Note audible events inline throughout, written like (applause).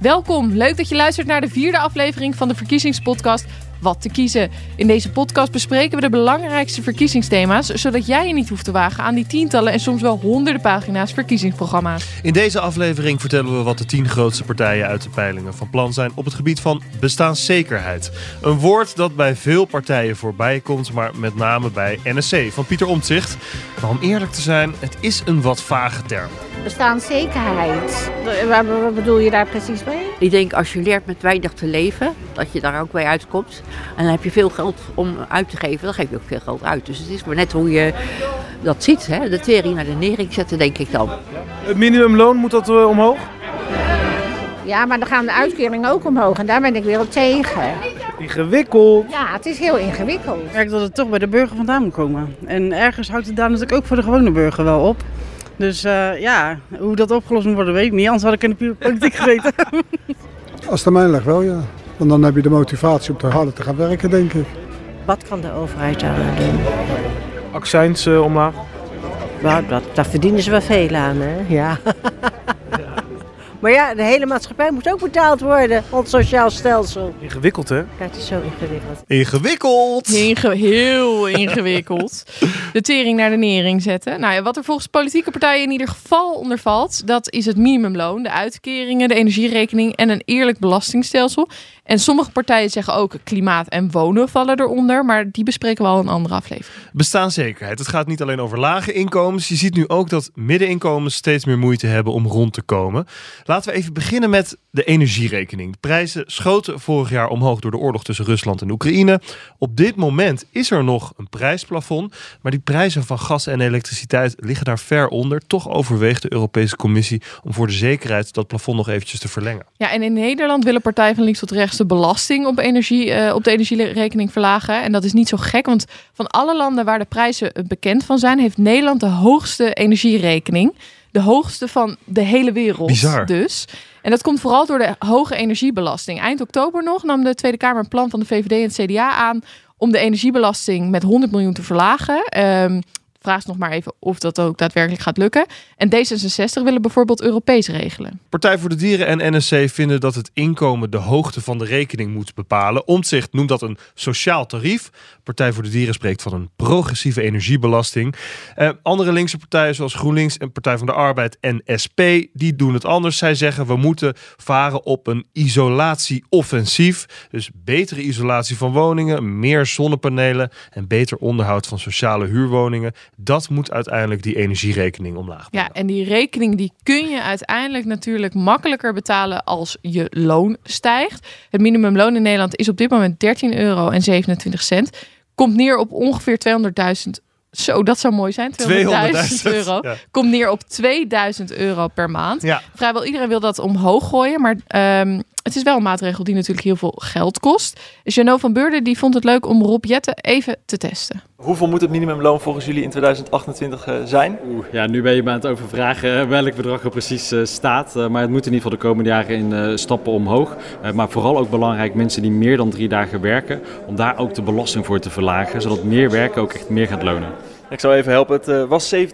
Welkom, leuk dat je luistert naar de vierde aflevering van de verkiezingspodcast Wat te kiezen. In deze podcast bespreken we de belangrijkste verkiezingsthema's, zodat jij je niet hoeft te wagen aan die tientallen en soms wel honderden pagina's verkiezingsprogramma's. In deze aflevering vertellen we wat de tien grootste partijen uit de peilingen van plan zijn op het gebied van bestaanszekerheid. Een woord dat bij veel partijen voorbij komt, maar met name bij NSC van Pieter Omtzigt. Maar om eerlijk te zijn, het is een wat vage term. Bestaanszekerheid. Wat, wat bedoel je daar precies mee? Ik denk als je leert met weinig te leven, dat je daar ook bij uitkomt. En dan heb je veel geld om uit te geven, dan geef je ook veel geld uit. Dus het is maar net hoe je dat ziet. Hè? De tering naar de nering zetten, denk ik dan. Het minimumloon, moet dat uh, omhoog? Ja, maar dan gaan de uitkeringen ook omhoog en daar ben ik weer op tegen. Ingewikkeld. Ja, het is heel ingewikkeld. Ik merk dat het toch bij de burger vandaan moet komen. En ergens houdt het daar natuurlijk ook voor de gewone burger wel op. Dus uh, ja, hoe dat opgelost moet worden weet ik niet. Anders had ik in de politiek gezeten. (laughs) Als het mij ligt wel, ja. Want dan heb je de motivatie om te harder te gaan werken, denk ik. Wat kan de overheid daar doen? Accijns uh, omlaag? Nou, dat, daar verdienen ze wel veel aan, hè? Ja. (laughs) Maar ja, de hele maatschappij moet ook betaald worden, ons sociaal stelsel. Ingewikkeld, hè? Ja, het is zo ingewikkeld. Ingewikkeld! Inge heel ingewikkeld. (laughs) de tering naar de nering zetten. Nou ja, wat er volgens politieke partijen in ieder geval onder valt, dat is het minimumloon, de uitkeringen, de energierekening en een eerlijk belastingstelsel. En sommige partijen zeggen ook klimaat en wonen vallen eronder, maar die bespreken we al in een andere aflevering. Bestaanszekerheid. Het gaat niet alleen over lage inkomens. Je ziet nu ook dat middeninkomens steeds meer moeite hebben om rond te komen. Laten we even beginnen met de energierekening. De prijzen schoten vorig jaar omhoog door de oorlog tussen Rusland en Oekraïne. Op dit moment is er nog een prijsplafond, maar die prijzen van gas en elektriciteit liggen daar ver onder. Toch overweegt de Europese Commissie om voor de zekerheid dat plafond nog eventjes te verlengen. Ja, en in Nederland willen partijen van links tot rechts de belasting op, energie, uh, op de energierekening verlagen. En dat is niet zo gek, want van alle landen waar de prijzen bekend van zijn, heeft Nederland de hoogste energierekening. De hoogste van de hele wereld. Bizar. Dus. En dat komt vooral door de hoge energiebelasting. Eind oktober nog nam de Tweede Kamer een plan van de VVD en het CDA aan om de energiebelasting met 100 miljoen te verlagen. Um, vraag nog maar even of dat ook daadwerkelijk gaat lukken. En D66 willen bijvoorbeeld Europees regelen. Partij voor de Dieren en NSC vinden dat het inkomen de hoogte van de rekening moet bepalen. Omtzigt noemt dat een sociaal tarief. Partij voor de Dieren spreekt van een progressieve energiebelasting. Eh, andere linkse partijen zoals GroenLinks en Partij van de Arbeid en SP, die doen het anders. Zij zeggen we moeten varen op een isolatieoffensief. Dus betere isolatie van woningen, meer zonnepanelen en beter onderhoud van sociale huurwoningen. Dat moet uiteindelijk die energierekening omlaag brengen. Ja, en die rekening die kun je uiteindelijk natuurlijk makkelijker betalen als je loon stijgt. Het minimumloon in Nederland is op dit moment 13 euro en 27 cent. Komt neer op ongeveer 200.000 zo, dat zou mooi zijn. 200.000 euro. Ja. Komt neer op 2000 euro per maand. Ja. Vrijwel iedereen wil dat omhoog gooien. Maar um, het is wel een maatregel die natuurlijk heel veel geld kost. Jano van Beurden die vond het leuk om Rob Jetten even te testen. Hoeveel moet het minimumloon volgens jullie in 2028 uh, zijn? Oeh, ja, nu ben je me aan het overvragen welk bedrag er precies uh, staat. Maar het moet in ieder geval de komende jaren in stappen omhoog. maar vooral ook belangrijk mensen die meer dan drie dagen werken. Om daar ook de belasting voor te verlagen. Zodat meer werken ook echt meer gaat lonen. Ik zou even helpen. Het uh, was 17,50. Uh,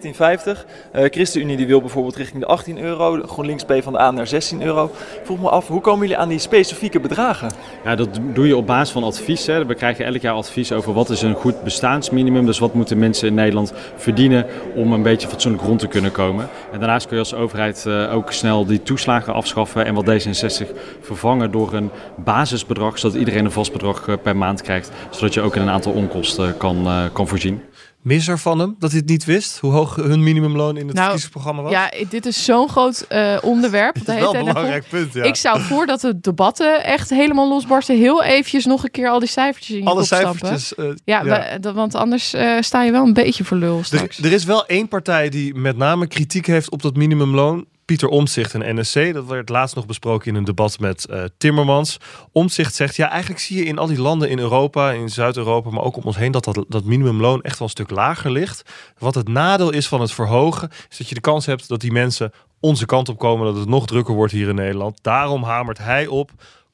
ChristenUnie die wil bijvoorbeeld richting de 18 euro. GroenLinks P van de A naar 16 euro. Ik vroeg me af, hoe komen jullie aan die specifieke bedragen? Ja, dat doe je op basis van advies. Hè. We krijgen elk jaar advies over wat is een goed bestaansminimum. Dus wat moeten mensen in Nederland verdienen om een beetje fatsoenlijk rond te kunnen komen. En daarnaast kun je als overheid uh, ook snel die toeslagen afschaffen. En wat D66 vervangen door een basisbedrag. Zodat iedereen een vast bedrag per maand krijgt. Zodat je ook in een aantal onkosten kan, kan voorzien mis er van hem dat hij het niet wist? Hoe hoog hun minimumloon in het nou, verkiezingsprogramma was? Ja, dit is zo'n groot uh, onderwerp. (laughs) Het is wel een belangrijk punt, ja. Ik zou voordat de debatten echt helemaal losbarsten... heel eventjes nog een keer al die cijfertjes in Alle cijfertjes. Uh, ja, ja. We, want anders uh, sta je wel een beetje voor lul straks. Er, er is wel één partij die met name kritiek heeft op dat minimumloon. Pieter Omtzigt en NSC. Dat werd laatst nog besproken in een debat met uh, Timmermans. Omtzigt zegt, ja, eigenlijk zie je in al die landen in Europa, in Zuid-Europa, maar ook om ons heen, dat, dat dat minimumloon echt wel een stuk lager ligt. Wat het nadeel is van het verhogen, is dat je de kans hebt dat die mensen onze kant op komen, dat het nog drukker wordt hier in Nederland. Daarom hamert hij op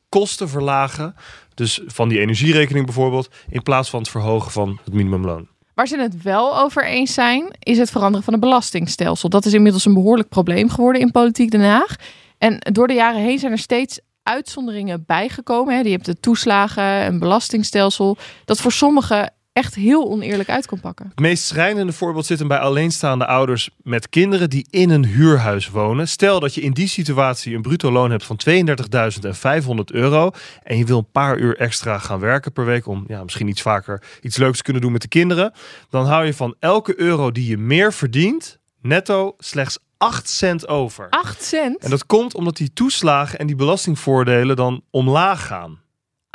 kosten verlagen. Dus van die energierekening bijvoorbeeld, in plaats van het verhogen van het minimumloon. Waar ze het wel over eens zijn, is het veranderen van het belastingstelsel. Dat is inmiddels een behoorlijk probleem geworden in politiek Den Haag. En door de jaren heen zijn er steeds uitzonderingen bijgekomen. Die hebt de toeslagen, een belastingstelsel. Dat voor sommigen echt heel oneerlijk uit kan pakken. Het meest schrijnende voorbeeld zit hem bij alleenstaande ouders met kinderen die in een huurhuis wonen. Stel dat je in die situatie een bruto loon hebt van 32.500 euro en je wil een paar uur extra gaan werken per week om ja, misschien iets vaker iets leuks te kunnen doen met de kinderen. Dan hou je van elke euro die je meer verdient, netto slechts 8 cent over. 8 cent? En dat komt omdat die toeslagen en die belastingvoordelen dan omlaag gaan.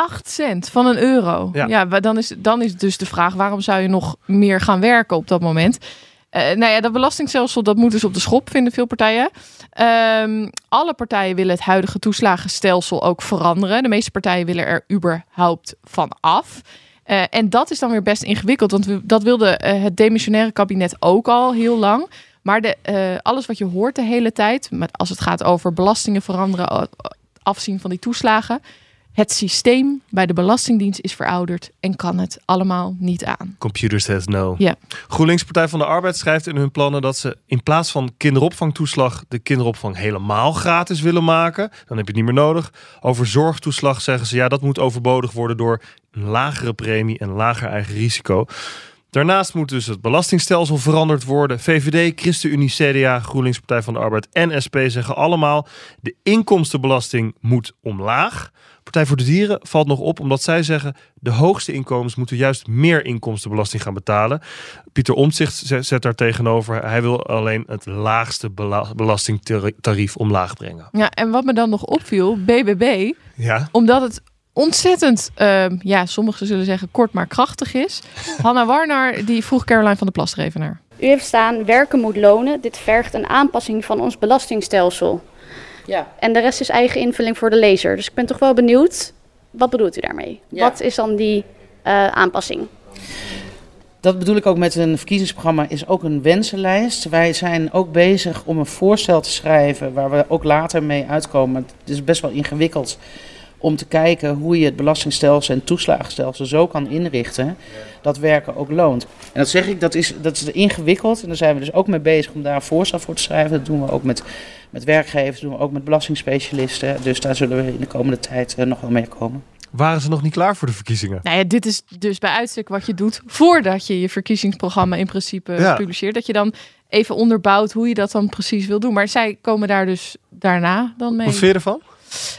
8 cent van een euro. Ja. Dan, is, dan is dus de vraag: waarom zou je nog meer gaan werken op dat moment? Eh nou ja, dat belastingstelsel dat moet dus op de schop, vinden veel partijen. Ehm, alle partijen willen het huidige toeslagenstelsel ook veranderen. De meeste partijen willen er überhaupt van af. Eh, en dat is dan weer best ingewikkeld, want we, dat wilde eh, het demissionaire kabinet ook al heel lang. Maar de, alles wat je hoort de hele tijd, met, als het gaat over belastingen veranderen, afzien van die toeslagen. Het systeem bij de Belastingdienst is verouderd en kan het allemaal niet aan. Computer says no. Ja. GroenLinks Partij van de Arbeid schrijft in hun plannen dat ze in plaats van kinderopvangtoeslag de kinderopvang helemaal gratis willen maken. Dan heb je het niet meer nodig. Over zorgtoeslag zeggen ze ja, dat moet overbodig worden door een lagere premie en lager eigen risico. Daarnaast moet dus het belastingstelsel veranderd worden. VVD, ChristenUnie, CDA, GroenLinks Partij van de Arbeid en SP zeggen allemaal de inkomstenbelasting moet omlaag. Partij voor de Dieren valt nog op omdat zij zeggen de hoogste inkomens moeten juist meer inkomstenbelasting gaan betalen. Pieter Omtzigt zet daar tegenover. Hij wil alleen het laagste bela- belastingtarief omlaag brengen. Ja, en wat me dan nog opviel, BBB, Ja. omdat het ontzettend, ehm, ja, sommigen zullen zeggen kort maar krachtig is. (laughs) Hanna Warnar, die vroeg Caroline van der Plas er even naar. U heeft staan, werken moet lonen. Dit vergt een aanpassing van ons belastingstelsel. Ja. En de rest is eigen invulling voor de lezer. Dus ik ben toch wel benieuwd, wat bedoelt u daarmee? Ja. Wat is dan die eh, aanpassing? Dat bedoel ik ook met een verkiezingsprogramma, is ook een wensenlijst. Wij zijn ook bezig om een voorstel te schrijven waar we ook later mee uitkomen. Het is best wel ingewikkeld om te kijken hoe je het belastingstelsel en toeslagenstelsel zo kan inrichten dat werken ook loont. En dat zeg ik, dat is, dat is ingewikkeld. En daar zijn we dus ook mee bezig om daar een voorstel voor te schrijven. Dat doen we ook met, met werkgevers, doen we ook met belastingspecialisten. Dus daar zullen we in de komende tijd eh, nog wel mee komen. Waren ze nog niet klaar voor de verkiezingen? Nou ja, dit is dus bij uitstek wat je doet voordat je je verkiezingsprogramma in principe Ja. publiceert. Dat je dan even onderbouwt hoe je dat dan precies wil doen. Maar zij komen daar dus daarna dan mee. Wat vind je ervan?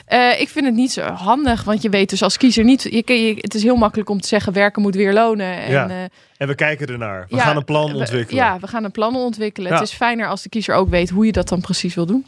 Eh, ik vind het niet zo handig, want je weet dus als kiezer niet. Je, je, het is heel makkelijk om te zeggen: werken moet weer lonen. En, ja. eh, en we kijken ernaar. We ja, gaan een plan we- ontwikkelen. Ja, we gaan een plan ontwikkelen. Ja. Het is fijner als de kiezer ook weet hoe je dat dan precies wil doen.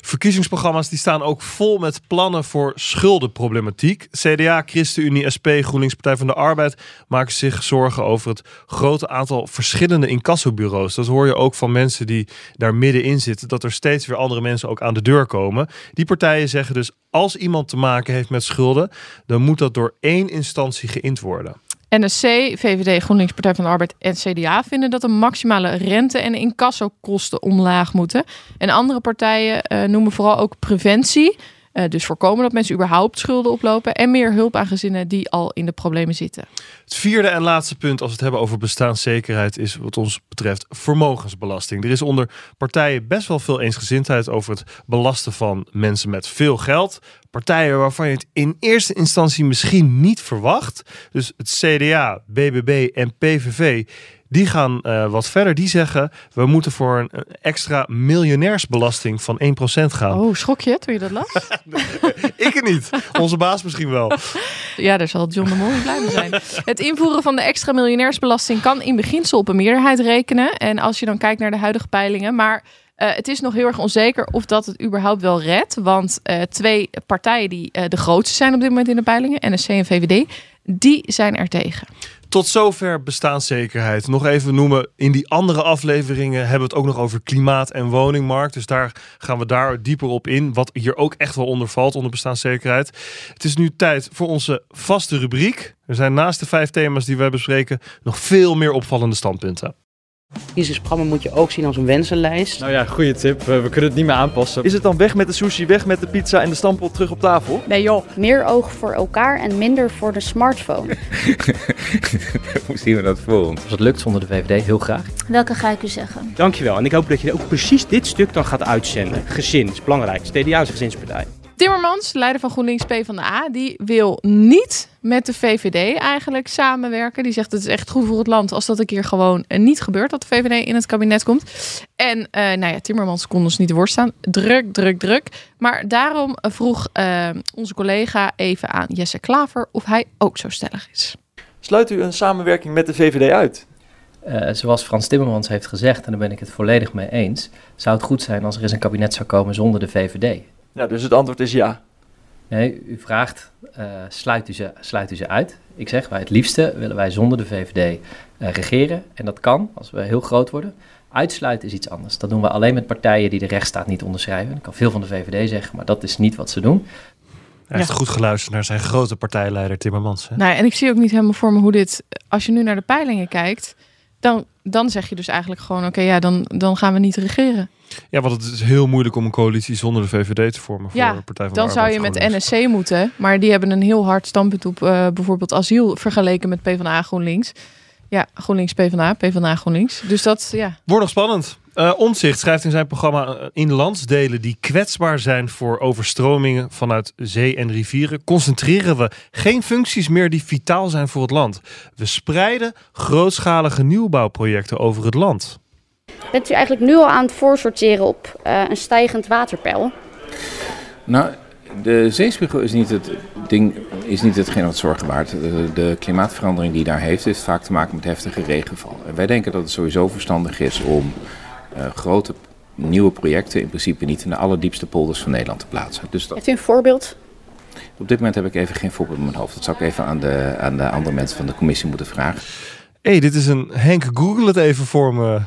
Verkiezingsprogramma's die staan ook vol met plannen voor schuldenproblematiek. CDA, ChristenUnie, SP, GroenLinks, Partij van de Arbeid maken zich zorgen over het grote aantal verschillende incassobureaus. Dat hoor je ook van mensen die daar middenin zitten, dat er steeds weer andere mensen ook aan de deur komen. Die partijen zeggen dus, als iemand te maken heeft met schulden, dan moet dat door één instantie geïnd worden. NSC, VVD, GroenLinks, Partij van de Arbeid en CDA vinden dat de maximale rente- en incassokosten omlaag moeten. En andere partijen eh, noemen vooral ook preventie. Eh, dus voorkomen dat mensen überhaupt schulden oplopen. En meer hulp aan gezinnen die al in de problemen zitten. Het vierde en laatste punt als we het hebben over bestaanszekerheid is wat ons betreft vermogensbelasting. Er is onder partijen best wel veel eensgezindheid over het belasten van mensen met veel geld. Partijen waarvan je het in eerste instantie misschien niet verwacht. Dus het CDA, BBB en PVV. Die gaan eh, wat verder. Die zeggen we moeten voor een extra miljonairsbelasting van 1% gaan. Oh, schrok je toen je dat las? (laughs) Ik het niet. Onze baas misschien wel. (laughs) Ja, daar zal John de Mol blij mee zijn. Het invoeren van de extra miljonairsbelasting kan in beginsel op een meerderheid rekenen. En als je dan kijkt naar de huidige peilingen. Maar eh, het is nog heel erg onzeker of dat het überhaupt wel redt. Want eh, twee partijen die de grootste zijn op dit moment in de peilingen, NSC en VVD, die zijn er tegen. Tot zover bestaanszekerheid. Nog even noemen, in die andere afleveringen hebben we het ook nog over klimaat en woningmarkt. Dus daar gaan we daar dieper op in. Wat hier ook echt wel onder valt, onder bestaanszekerheid. Het is nu tijd voor onze vaste rubriek. Er zijn naast de vijf thema's die wij bespreken nog veel meer opvallende standpunten. Verkiezingsprogramma moet je ook zien als een wensenlijst. Nou ja, goede tip. Eh, we kunnen het niet meer aanpassen. Is het dan weg met de sushi, weg met de pizza en de stamppot terug op tafel? Nee joh. Meer oog voor elkaar en minder voor de smartphone. (laughs) Hoe zien we dat voor ons? Als het lukt zonder de VVD, heel graag. Welke ga ik u zeggen? Dankjewel. En ik hoop dat je ook precies dit stuk dan gaat uitzenden. Gezin is belangrijk. CDA is een gezinspartij. Timmermans, leider van GroenLinks PvdA, die wil niet met de VVD eigenlijk samenwerken. Die zegt het is echt goed voor het land als dat een keer gewoon eh, niet gebeurt dat de VVD in het kabinet komt. En eh, nou ja, Timmermans kon dus niet staan. Druk, druk, druk. Maar daarom vroeg uh, onze collega even aan Jesse Klaver of hij ook zo stellig is. Sluit u een samenwerking met de VVD uit? Uh, zoals Frans Timmermans heeft gezegd, en daar ben ik het volledig mee eens, zou het goed zijn als er eens een kabinet zou komen zonder de VVD. Ja, dus het antwoord is ja. Nee, u vraagt, uh, sluit, u ze, sluit u ze uit? Ik zeg, wij het liefste willen wij zonder de VVD uh, regeren. En dat kan, als we heel groot worden. Uitsluiten is iets anders. Dat doen we alleen met partijen die de rechtsstaat niet onderschrijven. Ik kan veel van de VVD zeggen, maar dat is niet wat ze doen. Hij heeft goed geluisterd naar zijn grote partijleider Timmermans. Hè? Nou, en ik zie ook niet helemaal voor me hoe dit... Als je nu naar de peilingen kijkt, dan, dan zeg je dus eigenlijk gewoon... oké, okay, ja, dan, dan gaan we niet regeren. Ja, want het is heel moeilijk om een coalitie zonder de VVD te vormen voor ja, de Partij van dan de zou je met NSC moeten. Maar die hebben een heel hard standpunt op uh, bijvoorbeeld asiel vergeleken met PvdA GroenLinks. Ja, GroenLinks PvdA, PvdA GroenLinks. Dus dat, ja. Wordt nog spannend. Uh, schrijft in zijn programma uh, in landsdelen die kwetsbaar zijn voor overstromingen vanuit zee en rivieren, concentreren we geen functies meer die vitaal zijn voor het land. We spreiden grootschalige nieuwbouwprojecten over het land. Bent u eigenlijk nu al aan het voorsorteren op uh, een stijgend waterpeil? Nou, de zeespiegel is niet het ding, is niet hetgeen wat zorgen waard. De, de, klimaatverandering die daar heeft, heeft vaak te maken met heftige regenval. En wij denken dat het sowieso verstandig is om grote nieuwe projecten in principe niet in de allerdiepste polders van Nederland te plaatsen. Dus dat... Heeft u een voorbeeld? Op dit moment heb ik even geen voorbeeld in mijn hoofd. Dat zou ik even aan de, aan de andere mensen van de commissie moeten vragen. Hé, hey, dit is een Henk Google het even voor me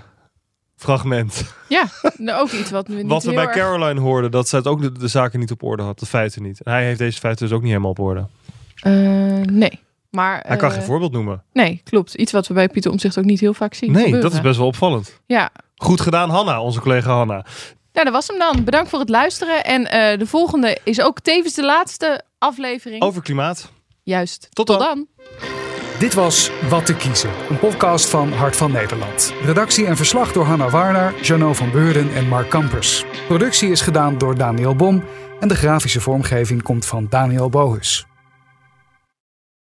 fragment. Ja, nou ook iets wat nu (laughs) niet Wat we bij erg... Caroline hoorden, dat ze het ook de, de, zaken niet op orde had, de feiten niet. En hij heeft deze feiten dus ook niet helemaal op orde. Uh, nee, maar... Hij kan geen voorbeeld noemen. Nee, klopt. Iets wat we bij Pieter Omtzigt ook niet heel vaak zien Nee, gebeuren. dat is best wel opvallend. Ja. Goed gedaan, Hanna, onze collega Hanna. Nou, dat was hem dan. Bedankt voor het luisteren. En uh, de volgende is ook tevens de laatste aflevering. Over klimaat. Juist. Tot dan. dan. dan. Dit was Wat te kiezen, een podcast van Hart van Nederland. Redactie en verslag door Hanna Warner, Jano van Beurden en Mark Kampers. Productie is gedaan door Daniel Bom en de grafische vormgeving komt van Daniel Bohus.